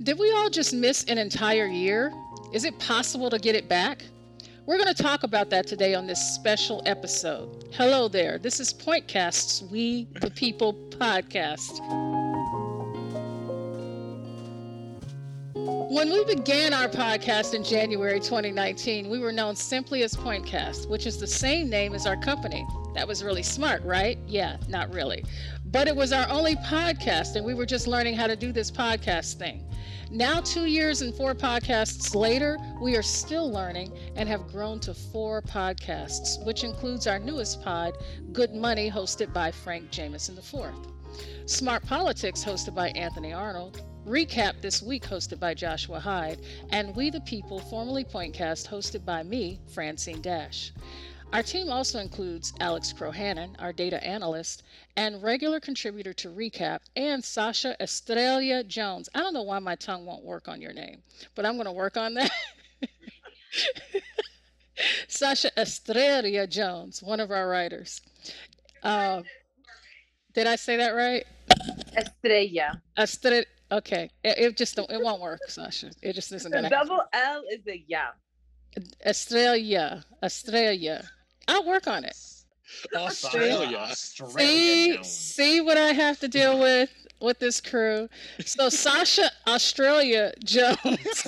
Did we all just miss an entire year? Is it possible to get it back? We're going to talk about that today on this special episode. Hello there. This is Pointcast's We the People podcast. When we began our podcast in January 2019, we were known simply as Pointcast, which is the same name as our company. That was really smart, right? Yeah, not really. But it was our only podcast, and we were just learning how to do this podcast thing. Now, two years and four podcasts later, we are still learning and have grown to four podcasts, which includes our newest pod, Good Money, hosted by Frank Jameson IV, Smart Politics, hosted by Anthony Arnold, Recap This Week, hosted by Joshua Hyde, and We the People, formerly Pointcast, hosted by me, Francine Dash. Our team also includes Alex Crohannon, our data analyst, and regular contributor to Recap, and Sasha Estrella Jones. I don't know why my tongue won't work on your name, but I'm going to work on that. Sasha Estrella Jones, one of our writers. Uh, did I say that right? Estrella. Estrella. Okay, it, it just don't, it won't work, Sasha. It just isn't gonna. double L is a yeah. Estrella, Estrella. I'll work on it. Australia. See, see what I have to deal with with this crew. So Sasha Australia Jones,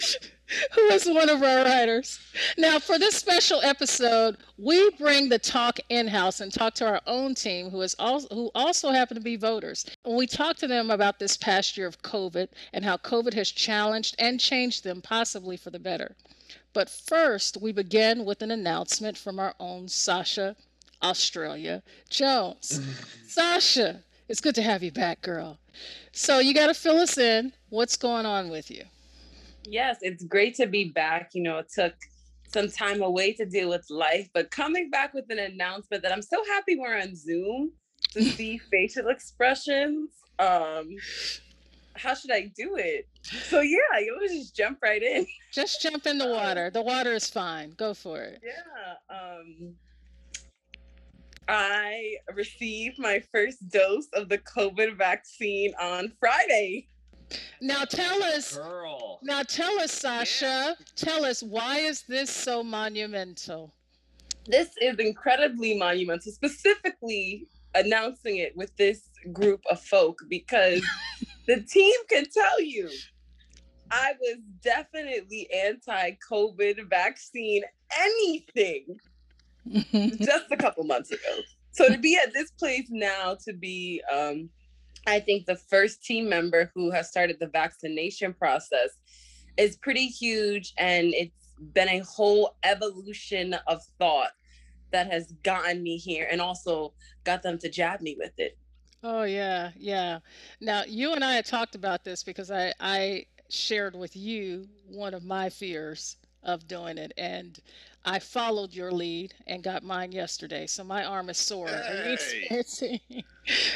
who is one of our writers. Now, for this special episode, we bring the talk in house and talk to our own team, who is also who also happen to be voters. And we talk to them about this past year of COVID and how COVID has challenged and changed them, possibly for the better. But first, we begin with an announcement from our own Sasha Australia Jones. Sasha, it's good to have you back, girl. So you got to fill us in. What's going on with you? Yes, it's great to be back. You know, it took some time away to deal with life, but coming back with an announcement that I'm so happy we're on Zoom to see facial expressions. Um, how should I do it? So yeah, you would just jump right in. Just jump in the water. The water is fine. Go for it. Yeah. Um, I received my first dose of the COVID vaccine on Friday. Now tell us. Girl. Now tell us, Sasha. Tell us why is this so monumental? This is incredibly monumental, specifically announcing it with this group of folk because the team can tell you I was definitely anti COVID vaccine anything just a couple months ago. So to be at this place now, to be, um, I think, the first team member who has started the vaccination process is pretty huge. And it's been a whole evolution of thought that has gotten me here and also got them to jab me with it. Oh yeah, yeah. Now you and I had talked about this because I I shared with you one of my fears of doing it, and I followed your lead and got mine yesterday. So my arm is sore. Are you Hey.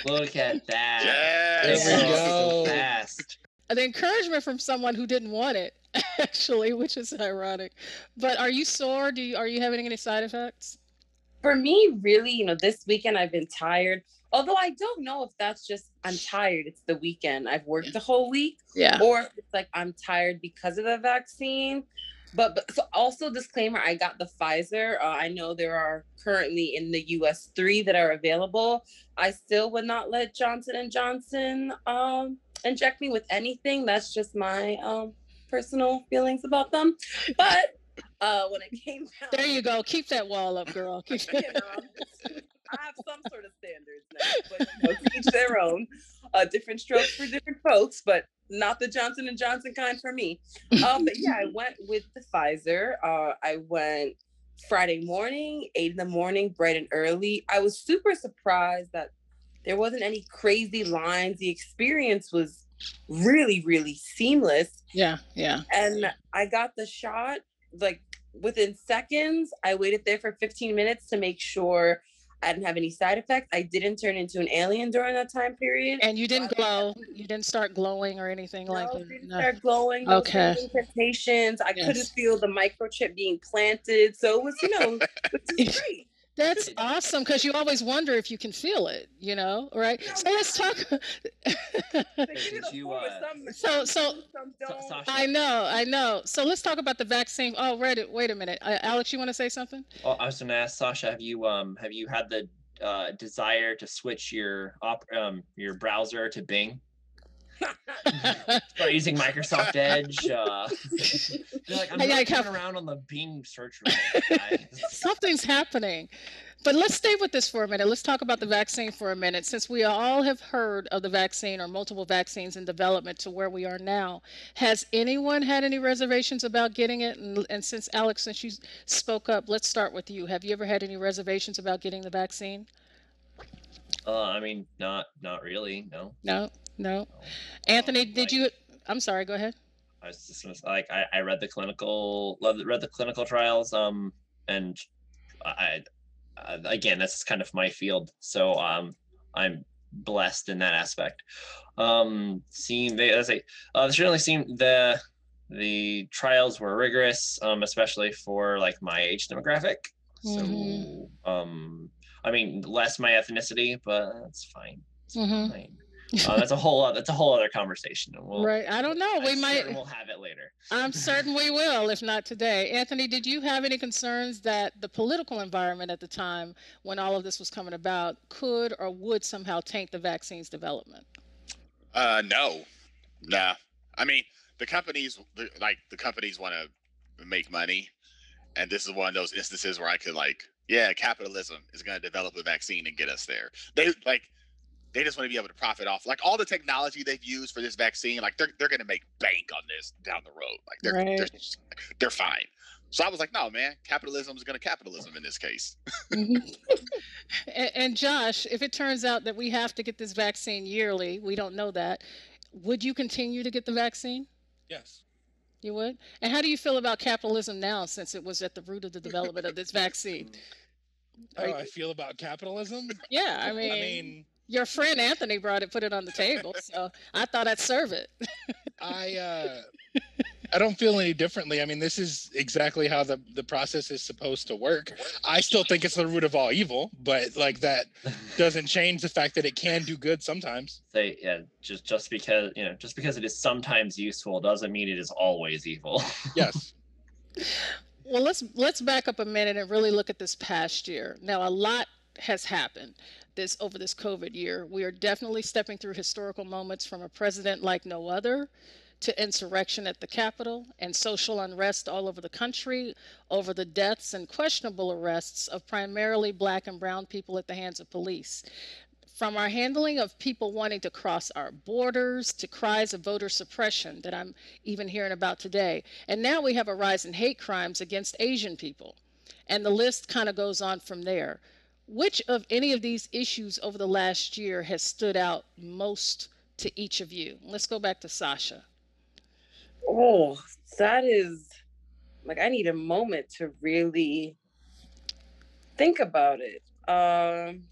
Look at that. Yes. There we go. So fast. an encouragement from someone who didn't want it, actually, which is ironic. But are you sore? Do you are you having any side effects? For me, really, you know, this weekend I've been tired. Although I don't know if that's just I'm tired. It's the weekend. I've worked the whole week. Yeah. or if it's like I'm tired because of the vaccine. But, but so also disclaimer, I got the Pfizer. Uh, I know there are currently in the U.S. three that are available. I still would not let Johnson and Johnson um, inject me with anything. That's just my um, personal feelings about them. But uh, when it came down, There you go. Keep that wall up, girl. You know, I have some sort of standards now, but you know, each their own. Uh, different strokes for different folks, but not the Johnson and Johnson kind for me. Um, but yeah, I went with the Pfizer. Uh, I went Friday morning, eight in the morning, bright and early. I was super surprised that there wasn't any crazy lines. The experience was really, really seamless Yeah, yeah. and I got the shot like within seconds. I waited there for 15 minutes to make sure I didn't have any side effects. I didn't turn into an alien during that time period. And you didn't glow. You didn't start glowing or anything like that. didn't No. start glowing. No Okay. Temptations. I couldn't feel the microchip being planted. So it was, you know, which is great. That's awesome because you always wonder if you can feel it, you know, right? So let's talk. You Did the you, form, uh, some- So- so- some So- don't. Sasha- I know, I know. So let's talk about the vaccine. Oh, wait, wait a minute. Uh, Alex, you want to say something? Well, I was going to ask Sasha, have you um have you had the uh, desire to switch your op um your browser to Bing? Start using Microsoft Edge. Uh, like, I'm I- I really have- around on the Bing search results, guys." Something's happening. But let's stay with this for a minute. Let's talk about the vaccine for a minute. Since we all have heard of the vaccine or multiple vaccines in development to where we are now, has anyone had any reservations about getting it? And, and since Alex, since you spoke up, let's start with you. Have you ever had any reservations about getting the vaccine? Uh, I mean, not not really. No. No, no. no. Anthony, Um, did like, you? I'm sorry. Go ahead. I was just gonna say, like I, I read the clinical love read the clinical trials um and I, I again that's kind of my field so um I'm blessed in that aspect um seeing they as I uh certainly seem the the trials were rigorous um especially for like my age demographic so Mhm. um I mean less my ethnicity but that's fine it's Mhm. fine uh, that's a whole that's a whole other conversation we'll right. I don't know. We I'm might. we'll have it later I'm certain we will, if not today. Anthony, did you have any concerns that the political environment at the time when all of this was coming about could or would somehow taint the vaccine's development? Uh, no, nah. I mean, the companies, like the companies, want to make money, and this is one of those instances where I could like, yeah, capitalism is going to develop a vaccine and get us there. They like, they just want to be able to profit off like all the technology they've used for this vaccine. Like they're they're going to make bank on this down the road. Like they're they're they're fine. So I was like, no, man, capitalism is going to capitalism in this case. Mhm. and, and Josh, if it turns out that we have to get this vaccine yearly, we don't know that, would you continue to get the vaccine? Yes. You would? And how do you feel about capitalism now since it was at the root of the development of this vaccine? How Are do you- I feel about capitalism? Yeah, I I mean, mean, your friend Anthony brought it, put it on the table, so I thought I'd serve it. I uh, I don't feel any differently. I mean, this is exactly how the the process is supposed to work. I still think it's the root of all evil, but like that doesn't change the fact that it can do good sometimes. say yeah just just because you know just because it is sometimes useful doesn't mean it is always evil Yes. Well, let's let's back up a minute and really look at this past year. Now, a lot has happened this over this COVID year. We are definitely stepping through historical moments from a president like no other to insurrection at the Capitol and social unrest all over the country over the deaths and questionable arrests of primarily black and brown people at the hands of police. From our handling of people wanting to cross our borders to cries of voter suppression that I'm even hearing about today. And now we have a rise in hate crimes against Asian people. And the list kind of goes on from there. Which of any of these issues over the last year has stood out most to each of you? Let's go back to Sasha. Oh, that is like I need a moment to really think about it. Um,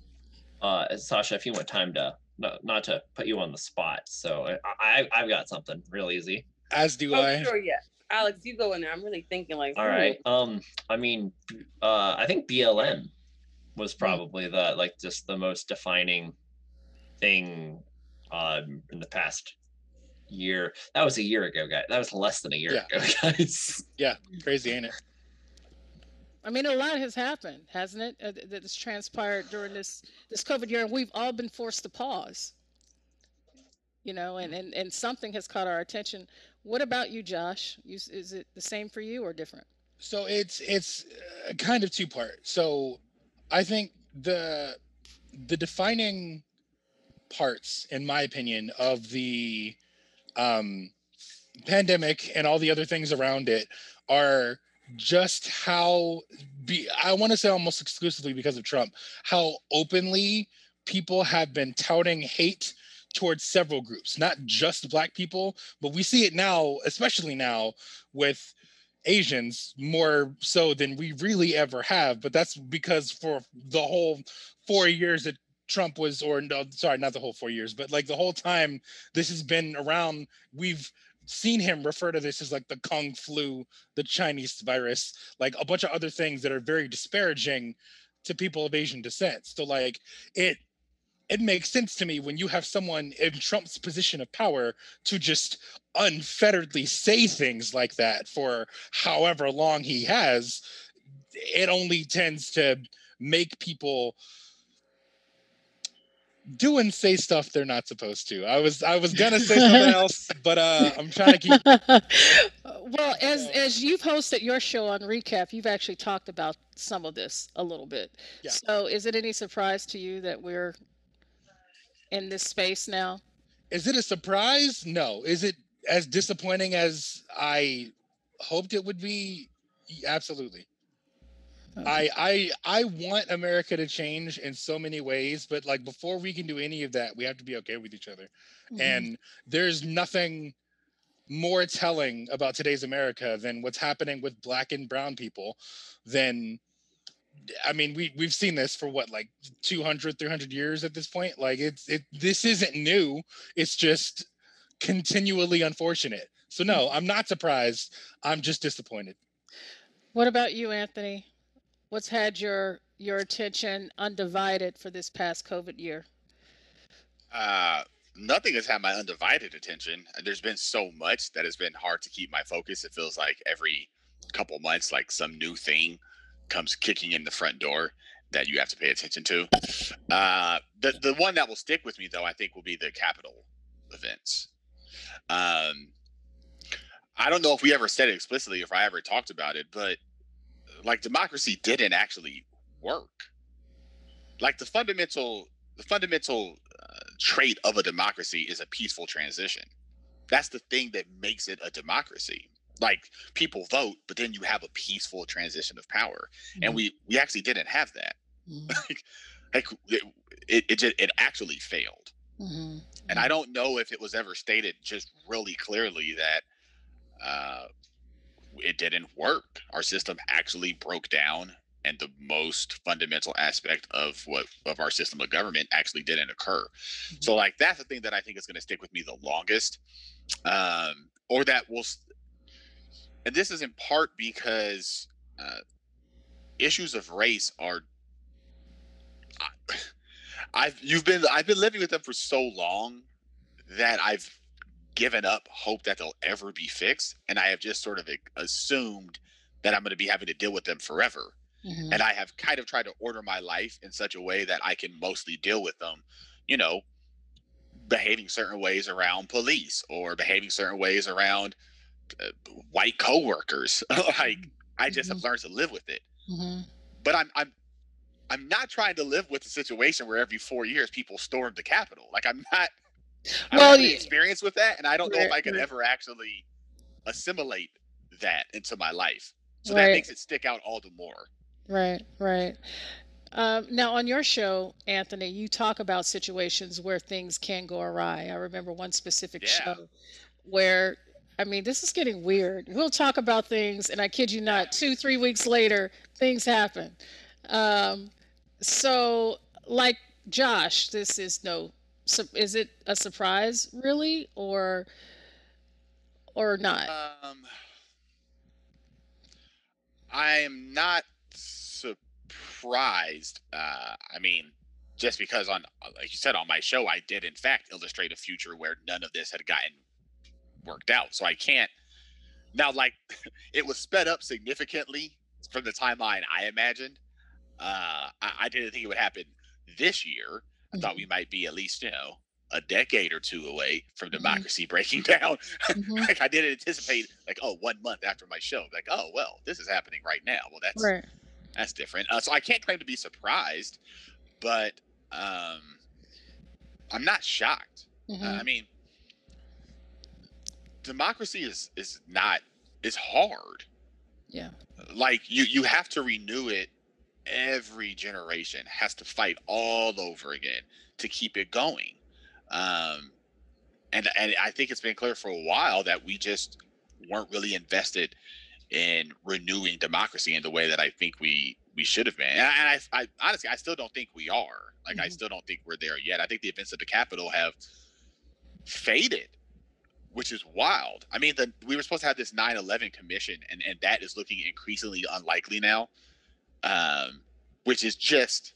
uh sasha if you want time to not, not to put you on the spot so I, I i've got something real easy As do oh, I. sure, yeah. Alex, you go in there. I'm really thinking like, all right um i mean uh i think blm was probably the like just the most defining thing um in the past year that was a year ago guys that was less than a year Yeah. ago guys Yeah. Crazy, ain't it? I mean, a lot has happened, hasn't it? uh, th- That has transpired during this this COVID year, and we've all been forced to pause. You know, and and and something has caught our attention. What about you, Josh? You, is it the same for you or different? So it's it's uh, kind of two part. So I think the the defining parts, in my opinion, of the um, pandemic and all the other things around it are just how be I want to say almost exclusively because of Trump, how openly people have been touting hate towards several groups, not just black people, but we see it now, especially now with Asians more so than we really ever have. But that's because for the whole four years that Trump was, or no, sorry, not the whole four years, but like the whole time this has been around, we've seen him refer to this as like the Kung flu, the Chinese virus, like a bunch of other things that are very disparaging to people of Asian descent. So like it it makes sense to me when you have someone in Trump's position of power to just unfetteredly say things like that for however long he has. It only tends to make people do and say stuff they're not supposed to. I was I was gonna say something else, but uh I'm trying to keep well as as you've hosted your show on recap, you've actually talked about some of this a little bit. Yeah. So is it any surprise to you that we're in this space now? Is it a surprise? No. Is it as disappointing as I hoped it would be? Absolutely. I I I want America to change in so many ways, but like before we can do any of that, we have to be okay with each other. Mhm. And there's nothing more telling about today's America than what's happening with black and brown people than I mean, we we've seen this for what like 200 300 years at this point. Like it's it this isn't new. It's just continually unfortunate. So no, I'm not surprised. I'm just disappointed. What about you, Anthony? What's had your your attention undivided for this past COVID year? Uh, nothing has had my undivided attention. There's been so much that has been hard to keep my focus. It feels like every couple months, like some new thing comes kicking in the front door that you have to pay attention to. Uh, the the one that will stick with me though, I think, will be the Capitol events. Um, I don't know if we ever said it explicitly, if I ever talked about it, but like democracy didn't actually work. Like the fundamental, the fundamental uh, trait of a democracy is a peaceful transition. That's the thing that makes it a democracy. Like people vote, but then you have a peaceful transition of power, and we we actually didn't have that. Mhm, Like it, it, it, just, it actually failed. mhm, And I don't know if it was ever stated just really clearly that uh, it didn't work. Our system actually broke down, and the most fundamental aspect of what of our system of government actually didn't occur. So, like that's the thing that I think is going to stick with me the longest, um, or that will. And this is in part because uh, issues of race are. I- I've you've been I've been living with them for so long that I've given up hope that they'll ever be fixed, and I have just sort of assumed that I'm going to be having to deal with them forever. mhm. And I have kind of tried to order my life in such a way that I can mostly deal with them, you know, behaving certain ways around police or behaving certain ways around uh, white coworkers. like I just have learned to live with it. Mhm. But I'm I'm I'm not trying to live with a situation where every four years people storm the Capitol. Like I'm not. I Well, experience with that, and I don't know if I could right. ever actually assimilate that into my life. So Right. that makes it stick out all the more. Right, right. Um, now, on your show, Anthony, you talk about situations where things can go awry. I remember one specific Yeah. show where, I mean, this is getting weird. We'll talk about things, and I kid you not, two, three weeks later, things happen. Um, so, like Josh, this is no, su- is it a surprise, really, or or not? Um, I am not surprised. Uh, I mean, just because on, like you said, on my show, I did in fact illustrate a future where none of this had gotten worked out. So I can't now. Like, it was sped up significantly from the timeline I imagined. Uh, I, I didn't think it would happen this year. I thought we might be at least, you know, a decade or two away from Mhm. democracy breaking down. Mhm. like I didn't anticipate like oh one month after my show like oh well this is happening right now well that's Right. that's different uh, so I can't claim to be surprised but um I'm not shocked Uh, Mhm. I mean democracy is is not is hard Yeah. like you you have to renew it every generation has to fight all over again to keep it going um and and i think it's been clear for a while that we just weren't really invested in renewing democracy in the way that i think we we should have been and i, and I, I honestly i still don't think we are like i Mhm. still don't think we're there yet i think the events of the capitol have faded which is wild. I mean, the, we were supposed to have this 9/11 commission, and and that is looking increasingly unlikely now. Um, which is just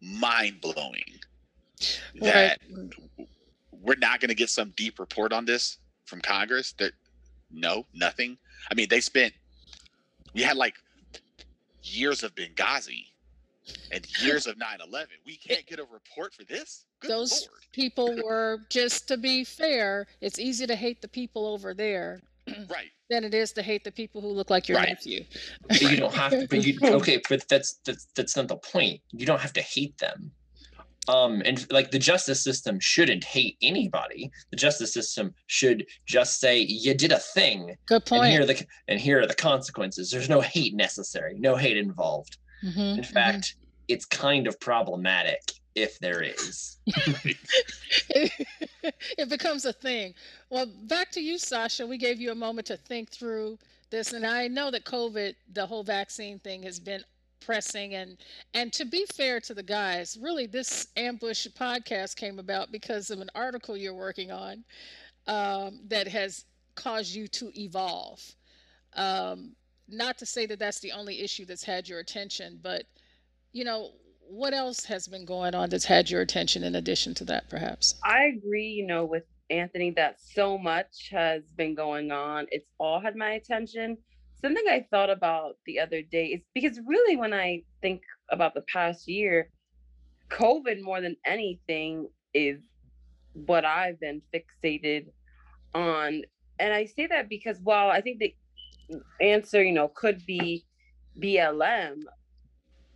mind blowing. Right. That we're not going to get some deep report on this from Congress. That no, nothing. I mean, they spent. We had like years of Benghazi and years of 9-11 we can't get a report for this Good Those Lord. people were, just to be fair, it's easy to hate the people over there right than it is to hate the people who look like your Right. nephew. But you don't have to. But you okay? But that's that's that's not the point. You don't have to hate them. Um, and like the justice system shouldn't hate anybody. The justice system should just say you did a thing, Good and here are the and here are the consequences. There's no hate necessary. No hate involved. Mhm, In fact, it's kind of problematic if there is. it becomes a thing. Well, back to you, Sasha. We gave you a moment to think through this, and I know that COVID, the whole vaccine thing, has been pressing. and And to be fair to the guys, really, this ambush podcast came about because of an article you're working on um, that has caused you to evolve. Um, not to say that that's the only issue that's had your attention, but you know, what else has been going on that's had your attention in addition to that, perhaps? I agree, you know, with Anthony that so much has been going on. It's all had my attention. Something I thought about the other day is because really, when I think about the past year, COVID more than anything is what I've been fixated on. And I say that because while I think the answer, you know, could be BLM,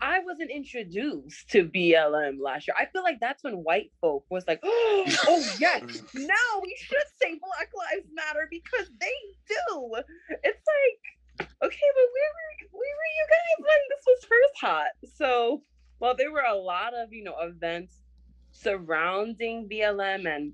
I wasn't introduced to BLM last year. I feel like that's when white folk was like, oh, oh yes, mm. now we should say Black Lives Matter because they do. It's like, okay, but where were, where were you guys when this was first hot? So, while there were a lot of, you know, events surrounding BLM and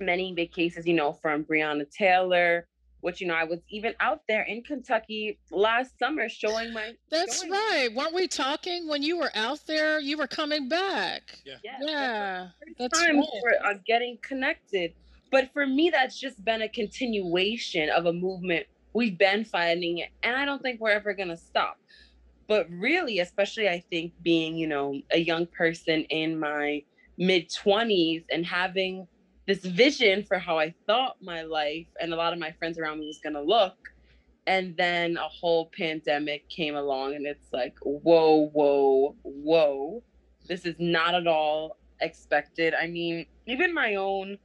many big cases, you know, from Breonna Taylor, which, you know, I was even out there in Kentucky last summer showing my. That's showing- right. Weren't we talking when you were out there? You were coming back. Yes, Yeah, first that's time right. for uh, getting connected. But for me, that's just been a continuation of a movement we've been fighting, and I don't think we're ever gonna stop. But really, especially I think being, you know, a young person in my mid twenties and having this vision for how I thought my life and a lot of my friends around me was gonna look. And then a whole pandemic came along, and it's like, whoa, whoa, whoa. This is not at all expected. I mean, even my own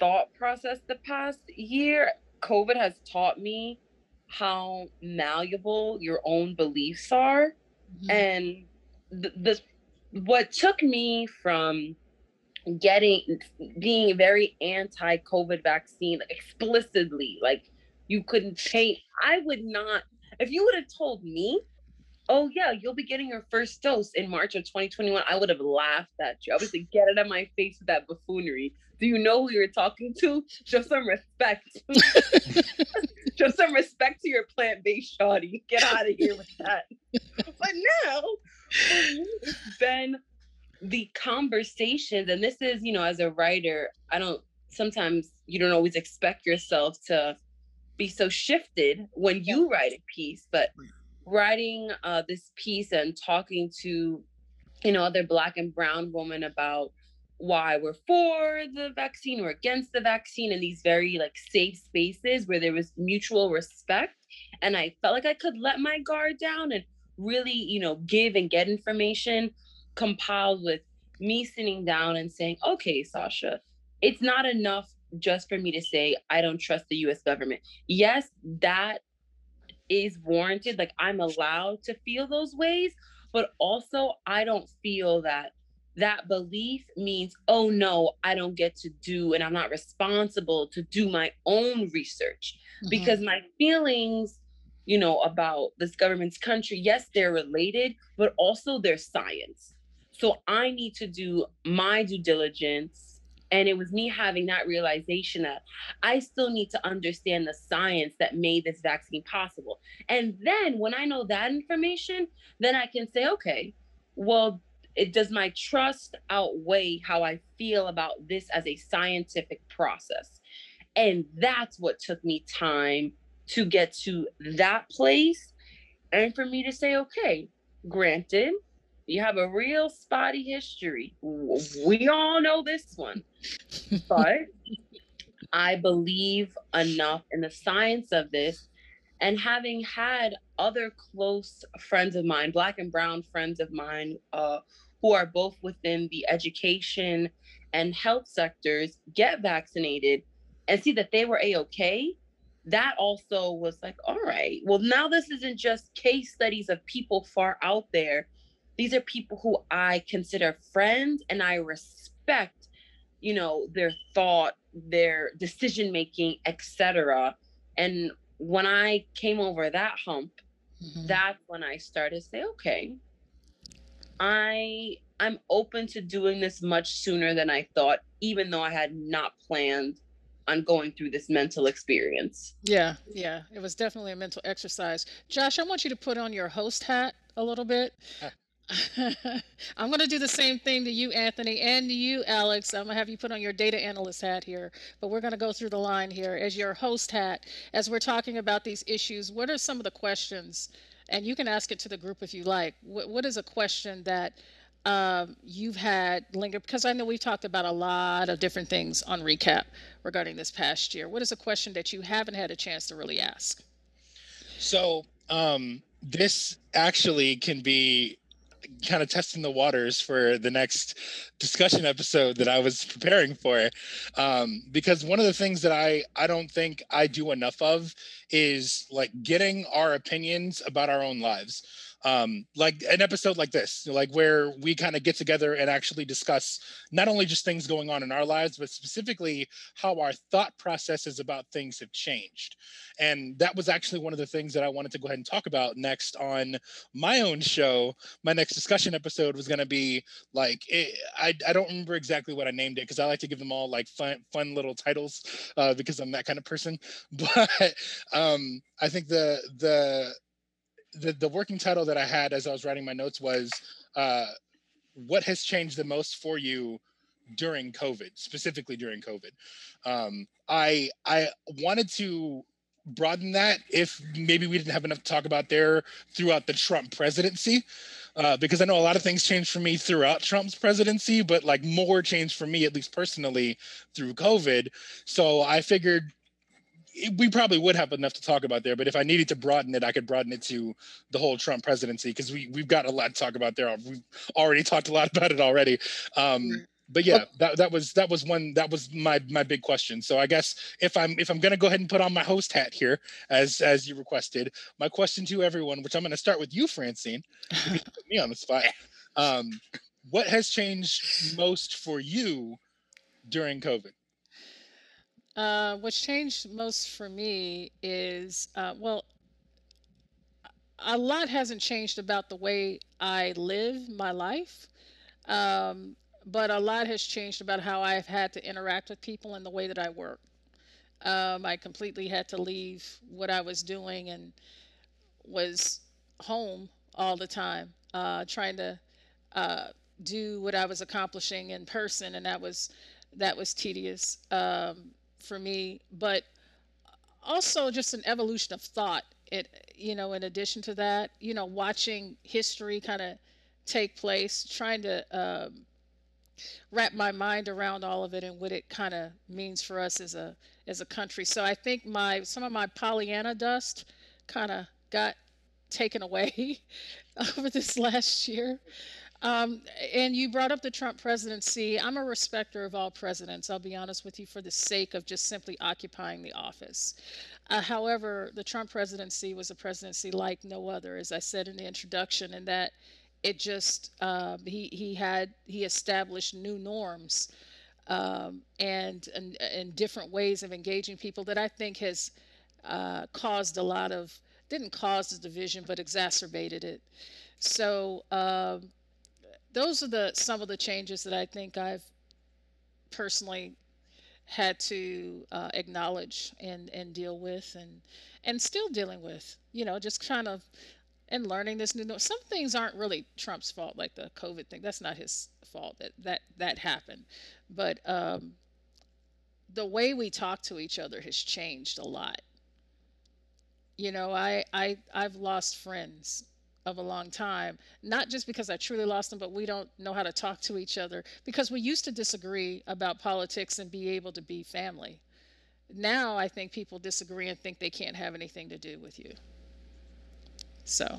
thought process the past year, COVID has taught me how malleable your own beliefs are. Mhm. And the, the what took me from getting being very anti-COVID vaccine explicitly, like you couldn't change. I would not if you would have told me oh yeah, you'll be getting your first dose in March of 2021, I would have laughed at you. I would say, get out of my face with that buffoonery. Do you know who you're talking to? Show some respect. Show some respect to your plant-based shoddy. Get out of here with that. But now, been the conversations, and this is, you know, as a writer, I don't sometimes you don't always expect yourself to be so shifted when you write a piece, but writing uh, this piece and talking to you know other black and brown women about why we're for the vaccine or against the vaccine in these very like safe spaces where there was mutual respect and i felt like i could let my guard down and really you know give and get information compiled with me sitting down and saying okay sasha it's not enough just for me to say i don't trust the us government yes that is warranted. Like I'm allowed to feel those ways, but also I don't feel that that belief means, oh no, I don't get to do and I'm not responsible to do my own research Mhm. because my feelings, you know, about this government's country, yes, they're related, but also they're science. So I need to do my due diligence. And it was me having that realization that I still need to understand the science that made this vaccine possible. And then when I know that information, then I can say, okay, well, it does my trust outweigh how I feel about this as a scientific process. And that's what took me time to get to that place and for me to say, okay, granted, You have a real spotty history. We all know this one. But I believe enough in the science of this. And having had other close friends of mine, black and brown friends of mine, uh, who are both within the education and health sectors get vaccinated and see that they were a okay, that also was like, all right, well, now this isn't just case studies of people far out there. These are people who I consider friends and I respect, you know, their thought, their decision making, etc. And when I came over that hump, mm-hmm. that's when I started to say, okay, I I'm open to doing this much sooner than I thought, even though I had not planned on going through this mental experience. Yeah, yeah, it was definitely a mental exercise. Josh, I want you to put on your host hat a little bit. I'm going to do the same thing to you, Anthony, and to you, Alex. I'm going to have you put on your data analyst hat here, but we're going to go through the line here as your host hat. As we're talking about these issues, what are some of the questions? And you can ask it to the group if you like. what, what is a question that um, you've had linger? Because I know we've talked about a lot of different things on recap regarding this past year. What is a question that you haven't had a chance to really ask? So, um, this actually can be kind of testing the waters for the next discussion episode that I was preparing for. Um, because one of the things that I, I don't think I do enough of is like getting our opinions about our own lives um, like an episode like this, like where we kind of get together and actually discuss not only just things going on in our lives, but specifically how our thought processes about things have changed. And that was actually one of the things that I wanted to go ahead and talk about next on my own show. My next discussion episode was going to be like, it, I, I don't remember exactly what I named it because I like to give them all like fun, fun little titles uh, because I'm that kind of person. But um, I think the, the, the the working title that I had as I was writing my notes was uh, "What has changed the most for you during COVID, specifically during COVID." Um, I I wanted to broaden that if maybe we didn't have enough to talk about there throughout the Trump presidency. Uh, because I know a lot of things changed for me throughout Trump's presidency, but like more changed for me, at least personally, through COVID. So I figured we probably would have enough to talk about there, but if I needed to broaden it, I could broaden it to the whole Trump presidency because we we've got a lot to talk about there. We've already talked a lot about it already. Um, but yeah, that that was that was one that was my my big question. So I guess if I'm if I'm gonna go ahead and put on my host hat here as as you requested, my question to everyone, which I'm gonna start with you, Francine, put me on the spot. Um, what has changed most for you during COVID? Uh, what's changed most for me is, uh, well, a lot hasn't changed about the way I live my life, um, but a lot has changed about how I've had to interact with people and the way that I work. Um, I completely had to leave what I was doing and was home all the time, uh, trying to uh, do what I was accomplishing in person, and that was that was tedious. Um, for me, but also just an evolution of thought. It, you know, in addition to that, you know, watching history kind of take place, trying to um, wrap my mind around all of it and what it kind of means for us as a as a country. So I think my some of my Pollyanna dust kind of got taken away over this last year. Um, and you brought up the Trump presidency. I'm a respecter of all presidents, I'll be honest with you, for the sake of just simply occupying the office. Uh, however, the Trump presidency was a presidency like no other, as I said in the introduction, in that it just, uh, he, he had, he established new norms um, and, and, and different ways of engaging people that I think has uh, caused a lot of, didn't cause the division, but exacerbated it. So, um, those are the some of the changes that I think I've personally had to uh, acknowledge and and deal with and and still dealing with you know just kind of and learning this new some things aren't really trump's fault like the covid thing. That's not his fault that that that happened. But um the way we talk to each other has changed a lot. You know i i i've lost friends of a long time. Not just because I truly lost him, but we don't know how to talk to each other because we used to disagree about politics and be able to be family. Now I think people disagree and think they can't have anything to do with you. So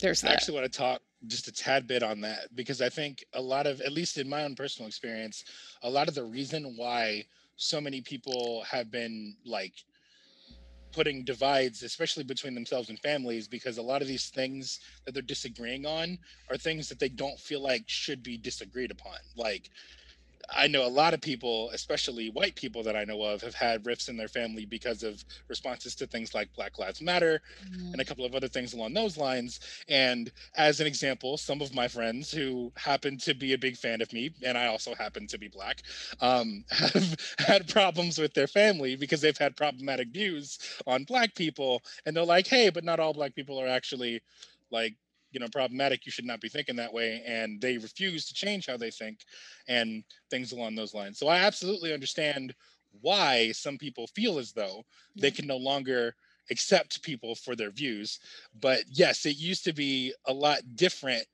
there's I actually want to talk just a tad bit on that because I think a lot of, at least in my own personal experience, a lot of the reason why so many people have been like putting divides, especially between themselves and families, because a lot of these things that they're disagreeing on are things that they don't feel like should be disagreed upon. Like, I know a lot of people, especially white people that I know of, have had rifts in their family because of responses to things like Black Lives Matter and a couple of other things along those lines. And as an example, some of my friends who happen to be a big fan of me, and I also happen to be black, um, have had problems with their family because they've had problematic views on black people. And they're like, hey, but not all black people are actually like, you know, problematic. You should not be thinking that way. And they refuse to change how they think and things along those lines. So I absolutely understand why some people feel as though they can no longer accept people for their views. But yes, it used to be a lot different.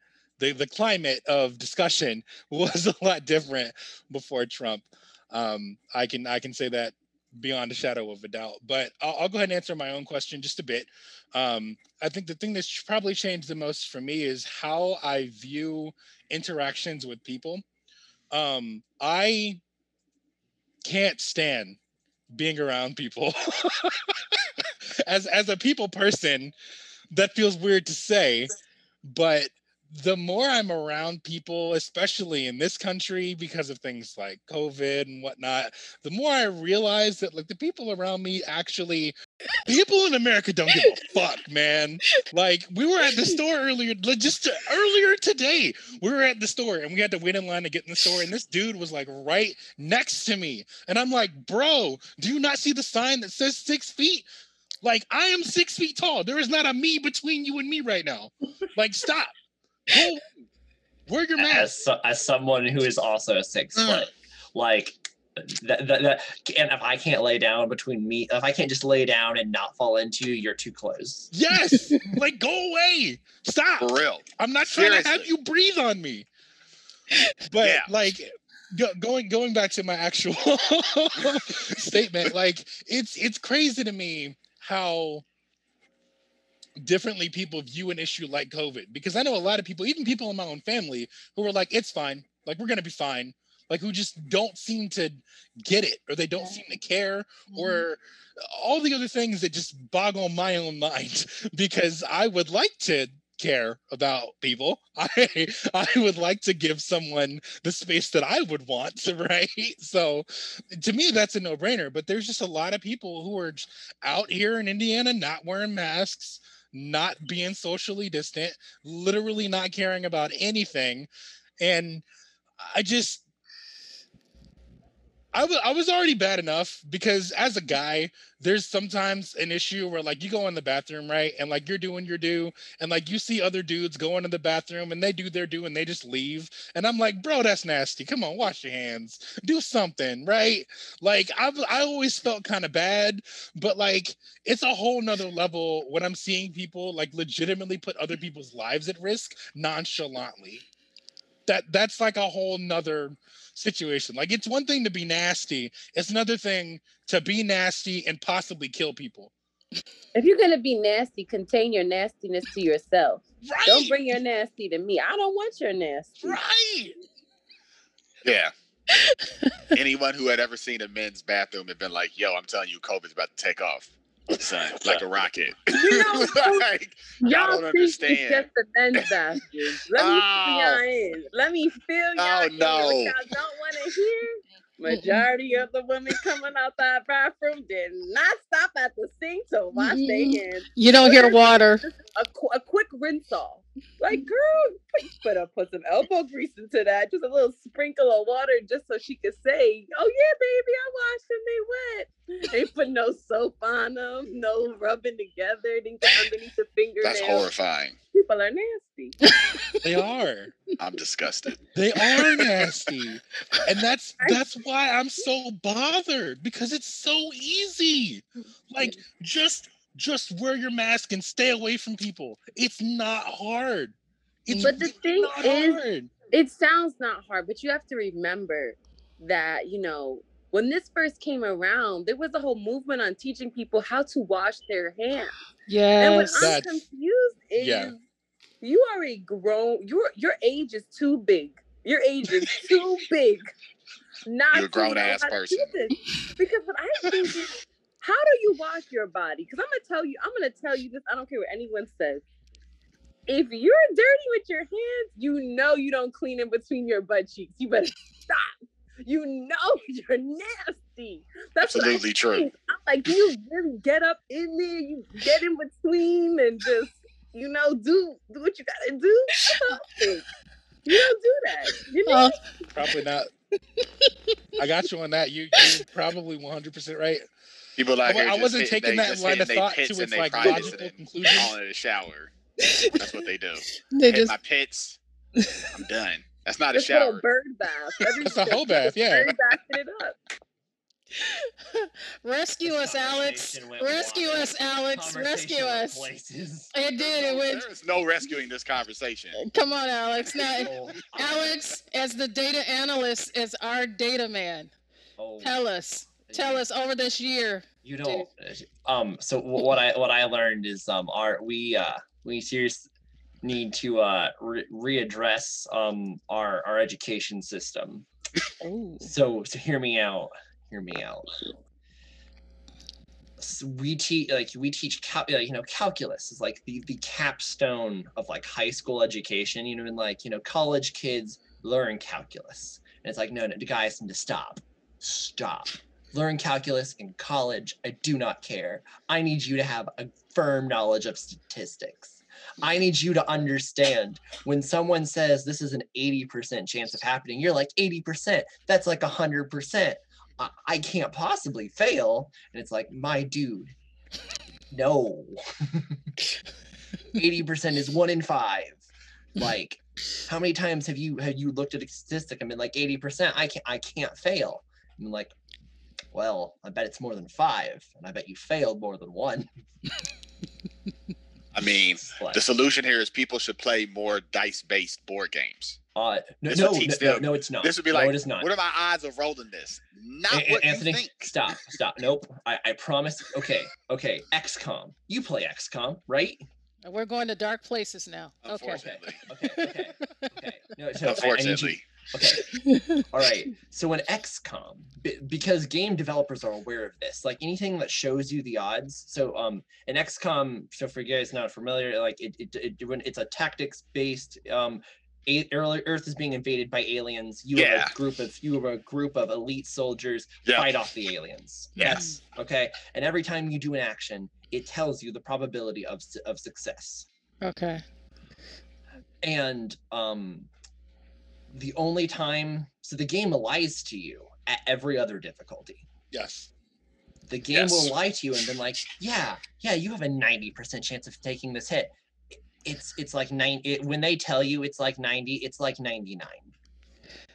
The the climate of discussion was a lot different before Trump. Um, I can I can say that beyond a shadow of a doubt. But I'll, I'll go ahead and answer my own question just a bit. Um, I think the thing that's probably changed the most for me is how I view interactions with people. Um, I can't stand being around people. as as a people person, that feels weird to say, but the more I'm around people, especially in this country, because of things like COVID and whatnot, the more I realize that like the people around me actually, people in America don't give a fuck, man. Like we were at the store earlier, just earlier today, we were at the store and we had to wait in line to get in the store, and this dude was like right next to me, and I'm like, bro, do you not see the sign that says six feet? Like I am six feet tall. There is not a me between you and me right now. Like stop. Go. Wear your mask. as, so- as someone who is also a six Mm. foot, like that, that, that, and if I can't lay down between me, if I can't just lay down and not fall into you, you're too close. Yes. like go away. Stop. For real. I'm not trying to have you breathe on me. But Yeah. like go, going going back to my actual statement, like it's it's crazy to me how differently people view an issue like COVID. Because I know a lot of people, even people in my own family, who are like, it's fine, like we're gonna be fine. Like who just don't seem to get it or they don't Yeah. seem to care Mhm. or all the other things that just boggle my own mind because I would like to care about people. I I would like to give someone the space that I would want, right? So to me that's a no-brainer, but there's just a lot of people who are out here in Indiana not wearing masks, not being socially distant, literally not caring about anything. And I just I wa- I was already bad enough because as a guy, there's sometimes an issue where like you go in the bathroom, right? And like you're doing your do, and like you see other dudes going into the bathroom and they do their do and they just leave. And I'm like, bro, that's nasty. Come on, wash your hands. Do something, right? Like I've I always felt kind of bad, but like it's a whole nother level when I'm seeing people like legitimately put other people's lives at risk nonchalantly. That that's like a whole nother situation. Like it's one thing to be nasty, it's another thing to be nasty and possibly kill people. If you're gonna be nasty, contain your nastiness to yourself. Right. Don't bring your nasty to me. I don't want your nasty. right. Yeah. Anyone who had ever seen a men's bathroom had been like, "Yo, I'm telling you, COVID's about to take off, son, like a rocket." You know, like, Y'all y'all don't think it's understand. just the men's bathroom. Let me Oh. fill y'all in. Let me feel oh, y'all Oh, in. no. What y'all don't want to hear? Majority of the women coming out that bathroom did not stop at the sink to wash their mm-hmm. hands. You don't hear water. A, qu- a quick rinse off. Like, girl, put, put, up, put some elbow grease into that. Just a little sprinkle of water just so she could say, oh, yeah, baby, I washed them. They wet. Ain't put no soap on them, no rubbing together. Didn't get underneath the fingernails. That's horrifying. People are nasty. They are. I'm disgusted. They are nasty. And that's that's why I'm so bothered because it's so easy. Like just just wear your mask and stay away from people. It's not hard. It's But the thing not is- hard. it sounds not hard, but you have to remember that, you know, when this first came around, there was a whole movement on teaching people how to wash their hands. Yeah. And what I'm confused is yeah. you are a grown your your age is too big. Your age is too big. Not You're a grown-ass how to do person. Because what I think is how do you wash your body? Because I'm gonna tell you, I'm gonna tell you this. I don't care what anyone says. If you're dirty with your hands, you know you don't clean in between your butt cheeks. You better stop. You know you're nasty. That's what I Absolutely true. think. I'm like, do you really get up in there? You get in between and just, you know, do do what you gotta do. That's what I think. You don't do that. You know? Oh, Probably not. I got you on that. You you're probably 100 percent right. People I out wa- here I wasn't hitting- taking that just line of thought to and its they like privates logical conclusion. falling in the shower. That's what they do. they Hit just my pits. I'm done. That's not a This little shower. bird bath. That's a whole bath, yeah. Bird bathing it up. rescue us, Alex. Rescue wild. us, Alex. Rescue us. Places. It did. It went. There is no rescuing this conversation. Come on, Alex. Now, Alex, as the data analyst, as our data man, oh, tell us, tell us over this year. You don't. Um. So what I what I learned is um our we uh we seriously need to uh re- readdress um our our education system. So so hear me out. Hear me out. S- we teach like we teach cal- like, you know calculus is like the the capstone of like high school education you know and like you know college kids learn calculus and it's like no no guys need to stop stop learn calculus in college i do not care i need you to have a firm knowledge of statistics i need you to understand when someone says this is an 80% chance of happening you're like 80% that's like 100% I, I can't possibly fail. And it's like, my dude, no. 80% is one in five. Like, how many times have you have you looked at a statistic and been like 80%? I can't I can't fail. And I'm like, well, I bet it's more than five, and I bet you failed more than one. I mean, the solution here is people should play more dice-based board games. uh, no, no, no, no, no, it's not. This would be no, like, it is not. what are my odds of rolling this? Not A- A- what Anthony, you think. stop, stop. Nope. I, I promise. Okay, okay. XCOM. You play XCOM, right? we're going to dark places now. Okay. Unfortunately. Okay, okay, okay. No, so I- I need you- Okay. All right. So in XCOM, b- because game developers are aware of this, like anything that shows you the odds. So um, in XCOM, so for you guys not familiar, like it, it, it when it's a tactics based um. A- early- Earth is being invaded by aliens. You Yeah. have a group of you have a group of elite soldiers Yeah. fight off the aliens. Yes. Okay. And every time you do an action, it tells you the probability of of success Okay. and um the only time so the game lies to you at every other difficulty Yes. the game will lie to you and then like yeah yeah you have a 90% chance of taking this hit it's it's like nine it, when they tell you it's like 90 it's like 99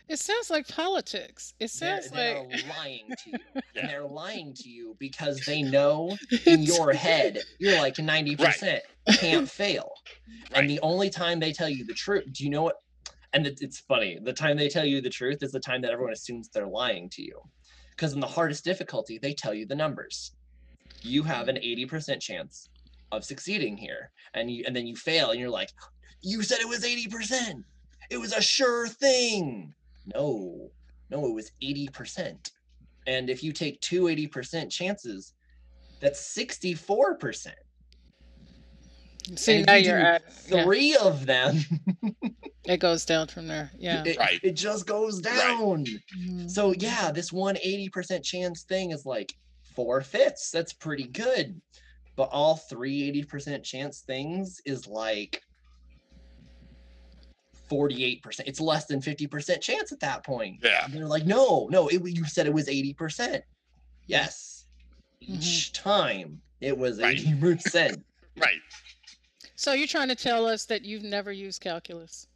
It sounds like politics. It they're, sounds they're like lying to you Yeah. and they're lying to you because they know in your head you're like 90% can't fail Right. and the only time they tell you the truth do you know what and it, it's funny the time they tell you the truth is the time that everyone assumes they're lying to you. Because in the hardest difficulty they tell you the numbers. You have an 80% chance of succeeding here and you and then you fail and you're like you said it was 80% it was a sure thing. No no it was 80% and if you take two 80% chances that's 64% See, now you you're do at. yeah, three of them it goes down from there. Yeah. it, Right. it just goes Right. down Mhm. so yeah this one 80% chance thing is like four fifths that's pretty good but all three 80% chance things is like 48% it's less than 50% chance at that point Yeah. and they're like no no it, you said it was 80% yes each time it was Right. 80% Right. So you're trying to tell us that you've never used calculus?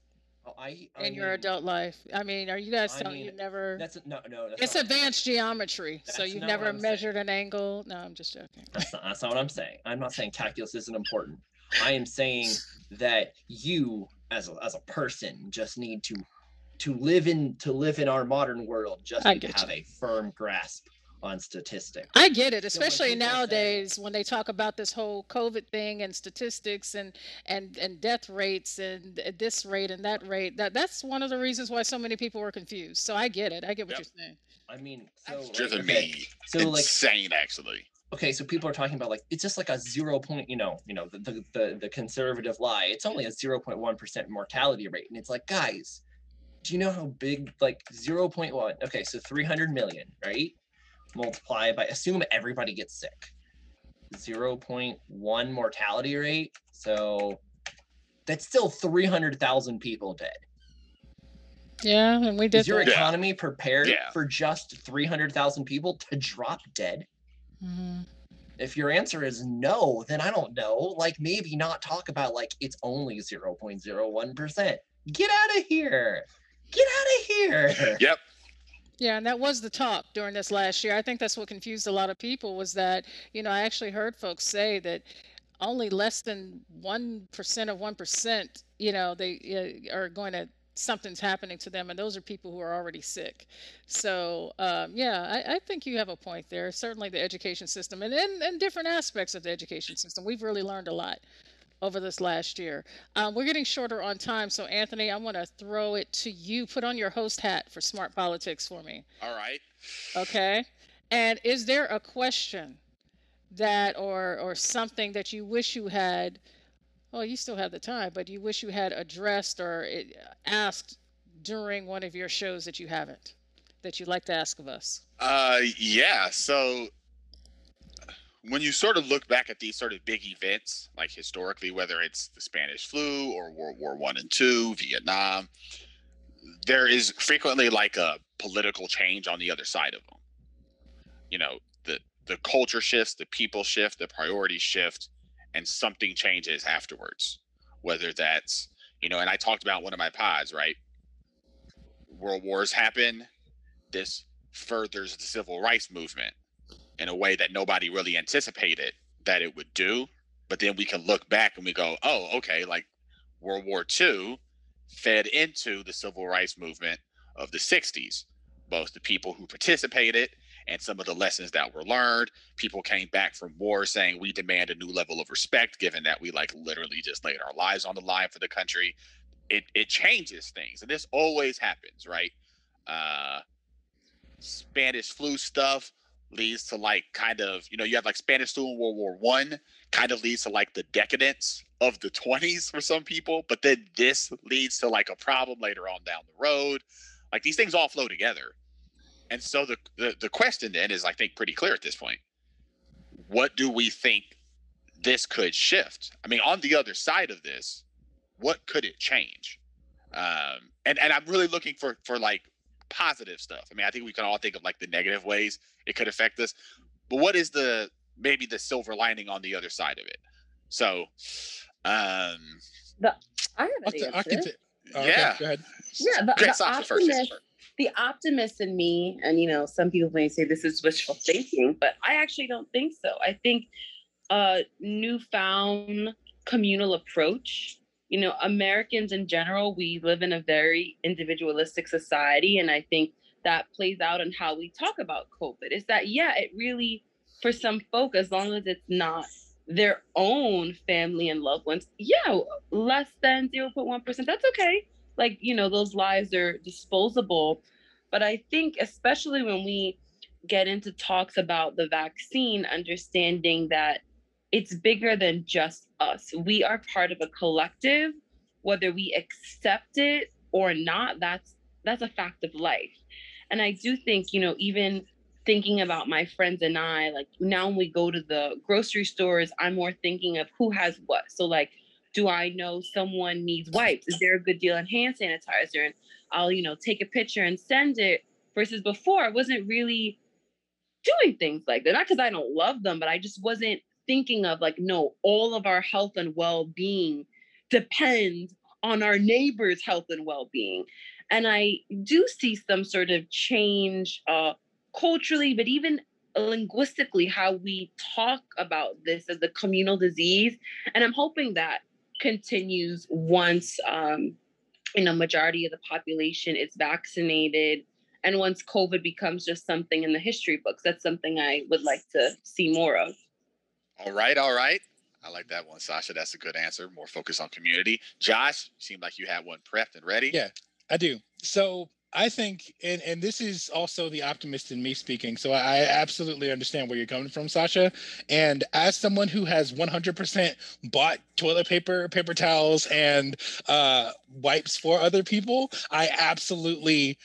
Oh, I, I in your mean, adult life? I mean, are you guys I telling you never? That's no, no. That's It's saying. advanced geometry, so you've never I'm saying. measured an angle. No, I'm just joking. That's not, that's not what I'm saying. I'm not saying calculus isn't important. I am saying that you, as a, as a person, just need to to live in to live in our modern world. Just need to have a firm grasp on statistics. I get it, especially people nowadays when they talk about this whole COVID thing and statistics and and and death rates and th- this rate and that rate. That that's one of the reasons why so many people were confused. So I get it. I get what Yep. you're saying. I mean, so like, driven okay, me so like insane actually. okay, so people are talking about like it's just like a zero point, you know, you know, the the the, the conservative lie. It's only a zero point one percent mortality rate, and it's like, guys, do you know how big like zero point one? Okay, so three hundred million, right? Multiply by assume everybody gets sick. Zero point one mortality rate, so that's still three hundred thousand people dead. Yeah, and we did Is your that. Yeah. economy prepared Yeah. for just three hundred thousand people to drop dead? Mhm. if your answer is no, then I don't know. Like maybe not talk about like it's only 0.01%. Get out of here. Get out of here. Yep. Yeah, and that was the talk during this last year. I think that's what confused a lot of people was that, you know, I actually heard folks say that only less than 1% of 1%, you know, they uh, are going to, something's happening to them. And those are people who are already sick. So, um, yeah, I, I think you have a point there. Certainly the education system and, and, and different aspects of the education system. We've really learned a lot over this last year. Um, we're getting shorter on time. So, Anthony, I want to throw it to you. Put on your host hat for Smart Politics for me. All right. Okay. And is there a question that or or something that you wish you had well, you still have the time, but you wish you had addressed or asked during one of your shows that you haven't that you'd like to ask of us? Uh, yeah. So when you sort of look back at these sort of big events, like historically, whether it's the Spanish flu or World War One and Two, Vietnam, there is frequently like a political change on the other side of them. You know, the the culture shifts, the people shift, the priorities shift, and something changes afterwards. Whether that's you know, and I talked about one of my pods, right? World wars happen. This furthers the civil rights movement in a way that nobody really anticipated that it would do. But then we can look back and we go, oh, okay, like World War II fed into the civil rights movement of the 60s. Both the people who participated and some of the lessons that were learned. People came back from war saying we demand a new level of respect, given that we like literally just laid our lives on the line for the country. It it changes things, and this always happens, right? Uh, Spanish flu stuff leads to like kind of you know you have like Spanish flu in World War One kind of leads to like the decadence of the 20s for some people, but then this leads to like a problem later on down the road. Like these things all flow together. And so the, the the question then is I think pretty clear at this point. What do we think this could shift? I mean, on the other side of this, what could it change? Um, and and I'm really looking for for like positive stuff. I mean, I think we can all think of like the negative ways it could affect us, but what is the maybe the silver lining on the other side of it? So, um, I have I'll an can answer. t- oh, okay, Yeah. go ahead. Yeah, the, Grace the Sasha first. Grace optimist, the optimist in me, and you know, some people may say this is wishful thinking, but I actually don't think so. I think a newfound communal approach. You know, Americans in general, we live in a very individualistic society, and I think that plays out in how we talk about COVID. Is that yeah, it really for some folk, as long as it's not their own family and loved ones, yeah, less than 0.1%, that's okay like you know those lives are disposable but i think especially when we get into talks about the vaccine understanding that it's bigger than just us we are part of a collective whether we accept it or not that's that's a fact of life and i do think you know even thinking about my friends and i like now when we go to the grocery stores i'm more thinking of who has what so like do I know someone needs wipes? Is there a good deal on hand sanitizer? And I'll, you know, take a picture and send it. Versus before, I wasn't really doing things like that. Not because I don't love them, but I just wasn't thinking of like, no, all of our health and well-being depends on our neighbors' health and well-being. And I do see some sort of change uh, culturally, but even linguistically, how we talk about this as a communal disease. And I'm hoping that continues once um, you know majority of the population is vaccinated and once covid becomes just something in the history books that's something i would like to see more of all right all right. I like that one sasha. That's a good answer. More focus on community. Josh seemed like you had one prepped and ready. Yeah i do. So I think, and, and this is also the optimist in me speaking. So I absolutely understand where you're coming from, Sasha. And as someone who has 100% bought toilet paper, paper towels, and uh, wipes for other people, I absolutely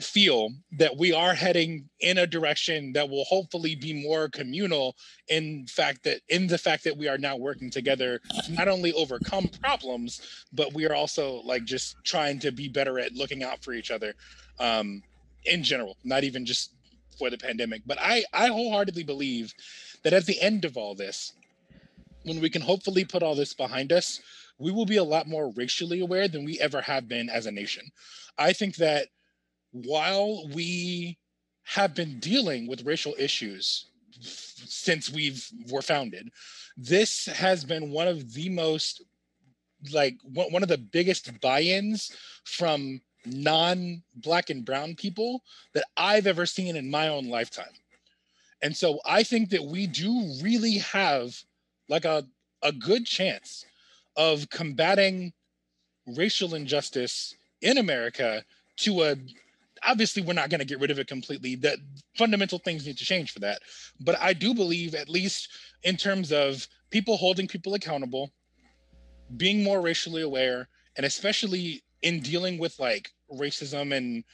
feel that we are heading in a direction that will hopefully be more communal in fact that in the fact that we are now working together to not only overcome problems but we are also like just trying to be better at looking out for each other um in general not even just for the pandemic. But i i wholeheartedly believe that at the end of all this when we can hopefully put all this behind us we will be a lot more racially aware than we ever have been as a nation. I think that while we have been dealing with racial issues since we've were founded this has been one of the most like one of the biggest buy-ins from non-black and brown people that i've ever seen in my own lifetime. And so i think that we do really have like a, a good chance of combating racial injustice in america to a obviously we're not going to get rid of it completely. That fundamental things need to change for that. But i do believe at least in terms of people holding people accountable being more racially aware and especially in dealing with like racism and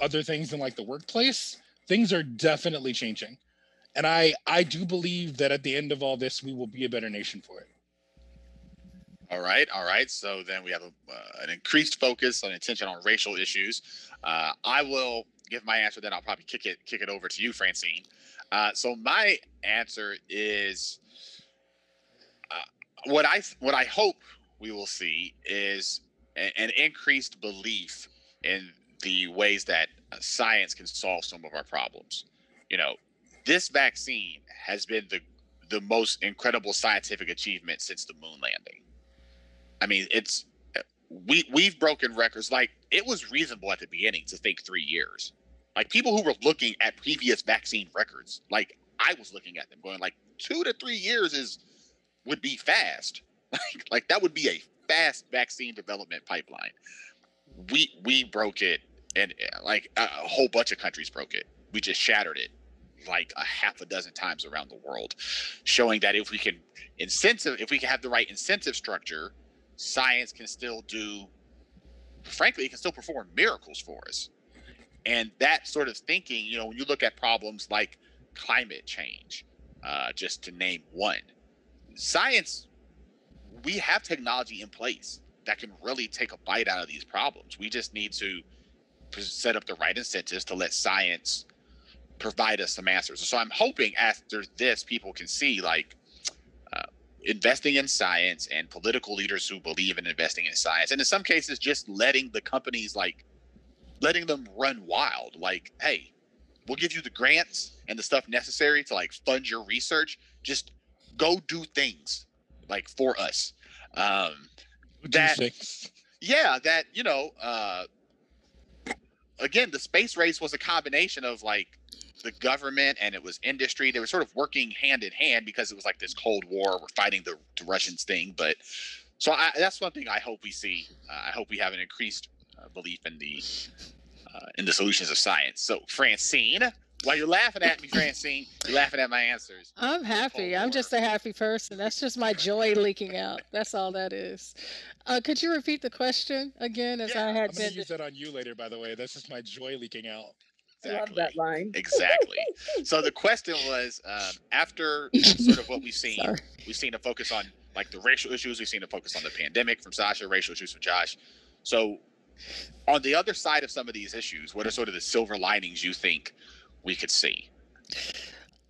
other things in like the workplace things are definitely changing. And i i do believe that at the end of all this we will be a better nation for it all right, all right. So then we have a, uh, an increased focus on attention on racial issues. Uh, I will give my answer, then I'll probably kick it kick it over to you, Francine. Uh, so my answer is uh, what I what I hope we will see is a, an increased belief in the ways that uh, science can solve some of our problems. You know, this vaccine has been the the most incredible scientific achievement since the moon landing I mean, it's we we've broken records. Like it was reasonable at the beginning to think three years. Like people who were looking at previous vaccine records, like I was looking at them, going like two to three years is would be fast. Like like that would be a fast vaccine development pipeline. We we broke it, and like a, a whole bunch of countries broke it. We just shattered it like a half a dozen times around the world, showing that if we can incentive, if we can have the right incentive structure science can still do frankly it can still perform miracles for us. And that sort of thinking you know when you look at problems like climate change uh, just to name one science we have technology in place that can really take a bite out of these problems. We just need to set up the right incentives to let science provide us some answers. So i'm hoping after this people can see like investing in science and political leaders who believe in investing in science and in some cases just letting the companies like letting them run wild. Like hey we'll give you the grants and the stuff necessary to like fund your research. Just go do things like for us. Um that yeah that you know uh again the space race was a combination of like the government and it was industry. They were sort of working hand in hand because it was like this Cold War. We're fighting the, the Russians thing, but so I, that's one thing I hope we see. Uh, I hope we have an increased uh, belief in the in the solutions of science. So Francine, while you're laughing at me, Francine, you're laughing at my answers. I'm happy. I'm just a happy person. That's just my joy leaking out. That's all that is. Uh, could you repeat the question again? As yeah, I had I'm been. use that on you later, by the way. That's just my joy leaking out. Exactly. I love that line. exactly. So the question was, um, after sort of what we've seen, Sorry. we've seen a focus on like the racial issues. We've seen a focus on the pandemic from Sasha, racial issues from Josh. So, on the other side of some of these issues, what are sort of the silver linings you think we could see?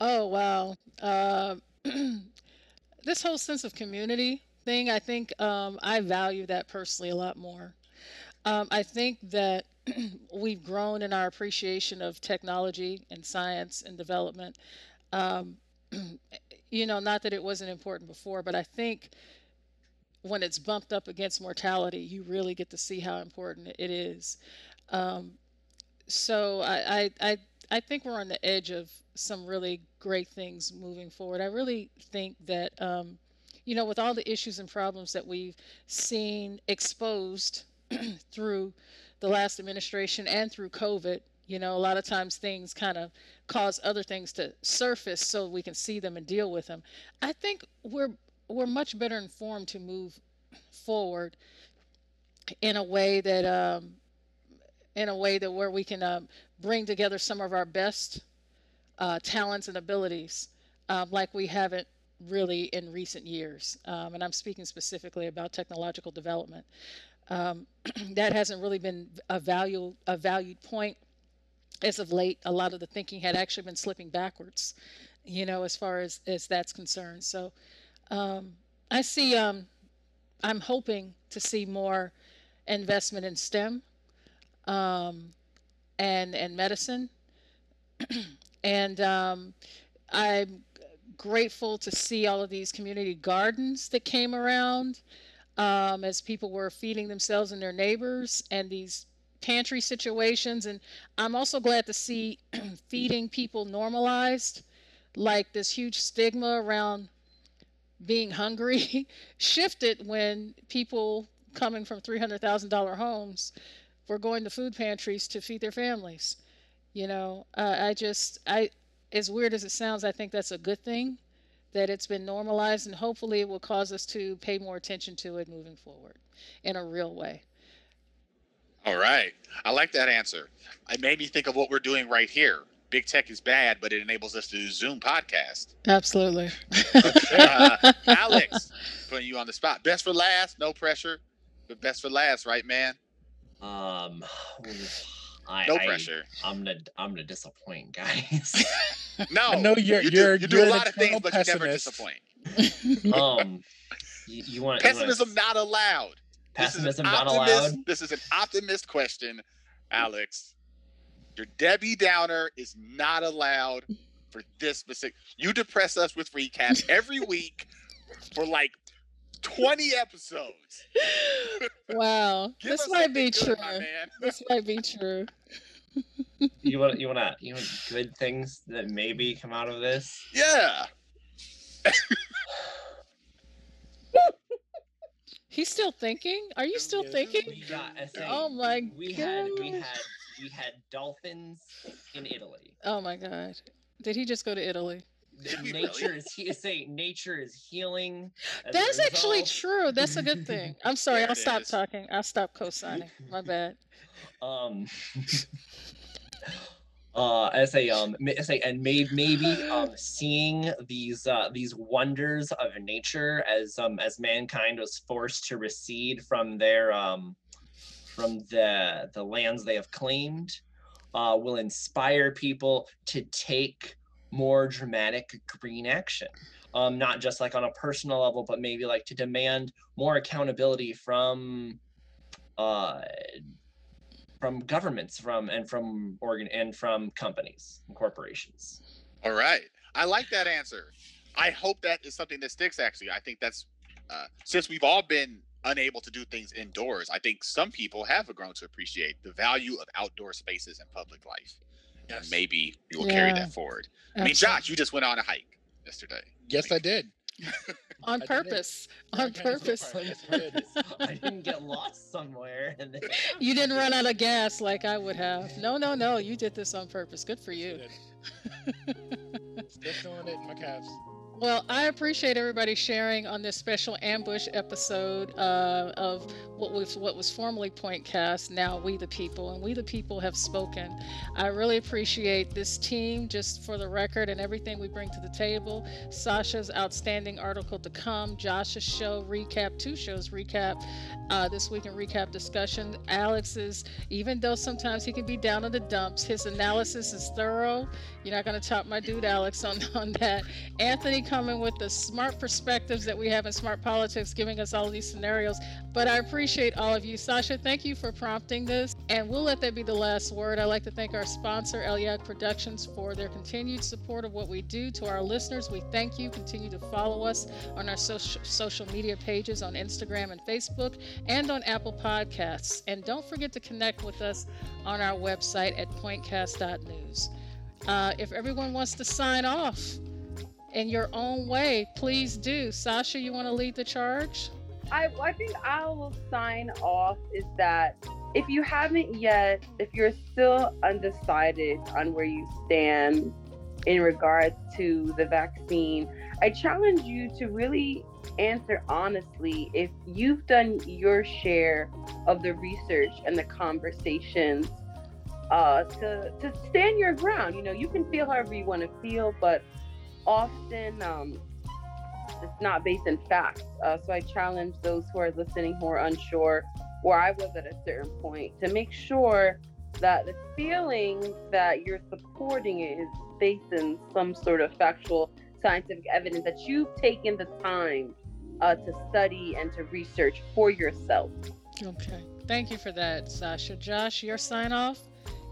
Oh wow, uh, this whole sense of community thing. I think um, I value that personally a lot more. Um, I think that we've grown in our appreciation of technology and science and development. Um, you know, not that it wasn't important before, but I think when it's bumped up against mortality, you really get to see how important it is. Um, so I, I, I, think we're on the edge of some really great things moving forward. I really think that, um, you know, with all the issues and problems that we've seen exposed through the last administration and through COVID, you know, a lot of times things kind of cause other things to surface so we can see them and deal with them. I think we're we're much better informed to move forward in a way that um, in a way that where we can um, bring together some of our best uh, talents and abilities um, like we haven't really in recent years. Um, and I'm speaking specifically about technological development. Um, that hasn't really been a value a valued point as of late. A lot of the thinking had actually been slipping backwards, you know, as far as as that's concerned. So um, I see. Um, I'm hoping to see more investment in STEM um, and and medicine, and um, I'm grateful to see all of these community gardens that came around um, as people were feeding themselves and their neighbors, and these pantry situations. And I'm also glad to see feeding people normalized, like this huge stigma around being hungry shifted when people coming from $300,000 homes were going to food pantries to feed their families. You know, uh, I just, I, as weird as it sounds, I think that's a good thing that it's been normalized and hopefully it will cause us to pay more attention to it moving forward in a real way. All right. I like that answer. It made me think of what we're doing right here. Big tech is bad, but it enables us to do Zoom podcast. Absolutely. uh, Alex, putting you on the spot. Best for last, no pressure, but best for last, right, man? Um, I, no pressure. I, am gonna I'm gonna disappoint, guys. No, I know you're- you you're- do, you do you're a lot of things, eternal but you never disappoint. um, you, you want Pessimism not allowed. This is an Pessimism not optimist- allowed. This is an optimist question, Alex. Your Debbie Downer is not allowed for this specific. You depress us with recaps every week for like 20 episodes. wow. This might be something true. good, my man. This might be true. You want you want to you want good things that maybe come out of this. Yeah. He's still thinking? Are you still thinking? We got Oh my god. we had we had we had dolphins in Italy. Oh my god. Did he just go to Italy? Did really? nature is he say nature is healing. That's actually true. That's a good thing. I'm sorry. I'll stop is. talking. I'll stop co-signing. My bad. um uh as a um ma- as a and maybe maybe um seeing these uh these wonders of nature as um as mankind was forced to recede from their um from the the lands they have claimed uh will inspire people to take more dramatic green action um not just like on a personal level but maybe like to demand more accountability from uh from governments from and from organ and from companies and corporations All right. I like that answer. I hope that is something that sticks, actually. I think that's uh, since we've all been unable to do things indoors, I think some people have grown to appreciate the value of outdoor spaces and public life. And maybe we will carry that forward. I mean, Josh, you just went on a hike yesterday. Yes, I did. on I purpose. Yeah, On purpose. I did. i didn't get lost somewhere then You didn't run out of gas like I would have. No, no, no. You did this on purpose. Good for you. Still feeling it in my calves. Well, I appreciate everybody sharing on this special ambush episode uh, of what was what was formerly Pointcast, now We the People, and We the People have spoken. I really appreciate this team, just for the record, and everything we bring to the table. Sasha's outstanding article to come, Josh's show recap, two shows recap, uh, this week in recap discussion. Alex's, even though sometimes he can be down in the dumps, his analysis is thorough. You're not going to top my dude Alex on on that. Anthony coming with the smart perspectives that we have in smart politics, giving us all these scenarios. But I appreciate all of you. Sasha, thank you for prompting this. And we'll let that be the last word. I'd like to thank our sponsor, Eliac Productions, for their continued support of what we do. To our listeners, we thank you. Continue to follow us on our social, social media pages on Instagram and Facebook and on Apple Podcasts. And don't forget to connect with us on our website at pointcast.news. Uh, if everyone wants to sign off in your own way, please do. Sasha, you want to lead the charge? I, I think I will sign off is that if you haven't yet, if you're still undecided on where you stand in regards to the vaccine, I challenge you to really answer honestly if you've done your share of the research and the conversations uh, to to stand your ground. You know, you can feel however you want to feel, but often um, it's not based in facts. Uh, so I challenge those who are listening who are unsure, where I was at a certain point, to make sure that the feeling that you're supporting it is based in some sort of factual scientific evidence that you've taken the time uh, to study and to research for yourself. Okay. Thank you for that, Sasha. Josh, your sign off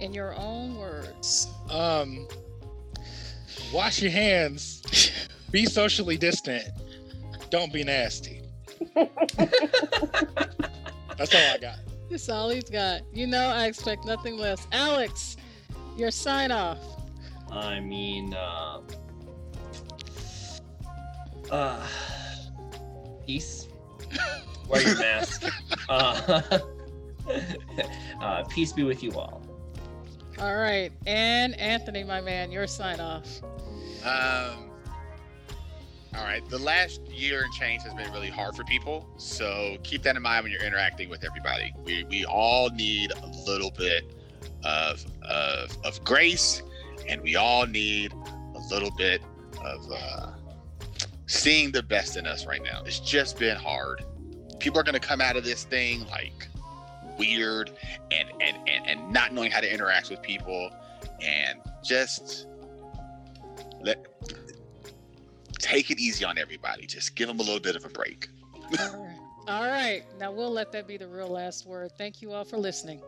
in your own words. Um, wash your hands. Be socially distant. Don't be nasty. That's all I got. That's all he's got. You know, I expect nothing less. Alex, your sign off. I mean, uh, uh, peace. Wear your mask. Uh, uh, peace be with you all. All right. And Anthony, my man, your sign off. Um. All right. The last year and change has been really hard for people, so keep that in mind when you're interacting with everybody. We we all need a little bit of of of grace, and we all need a little bit of uh, seeing the best in us right now. It's just been hard. People are going to come out of this thing like weird and, and and and not knowing how to interact with people and just let take it easy on everybody just give them a little bit of a break All right. All right. Now we'll let that be the real last word. Thank you all for listening.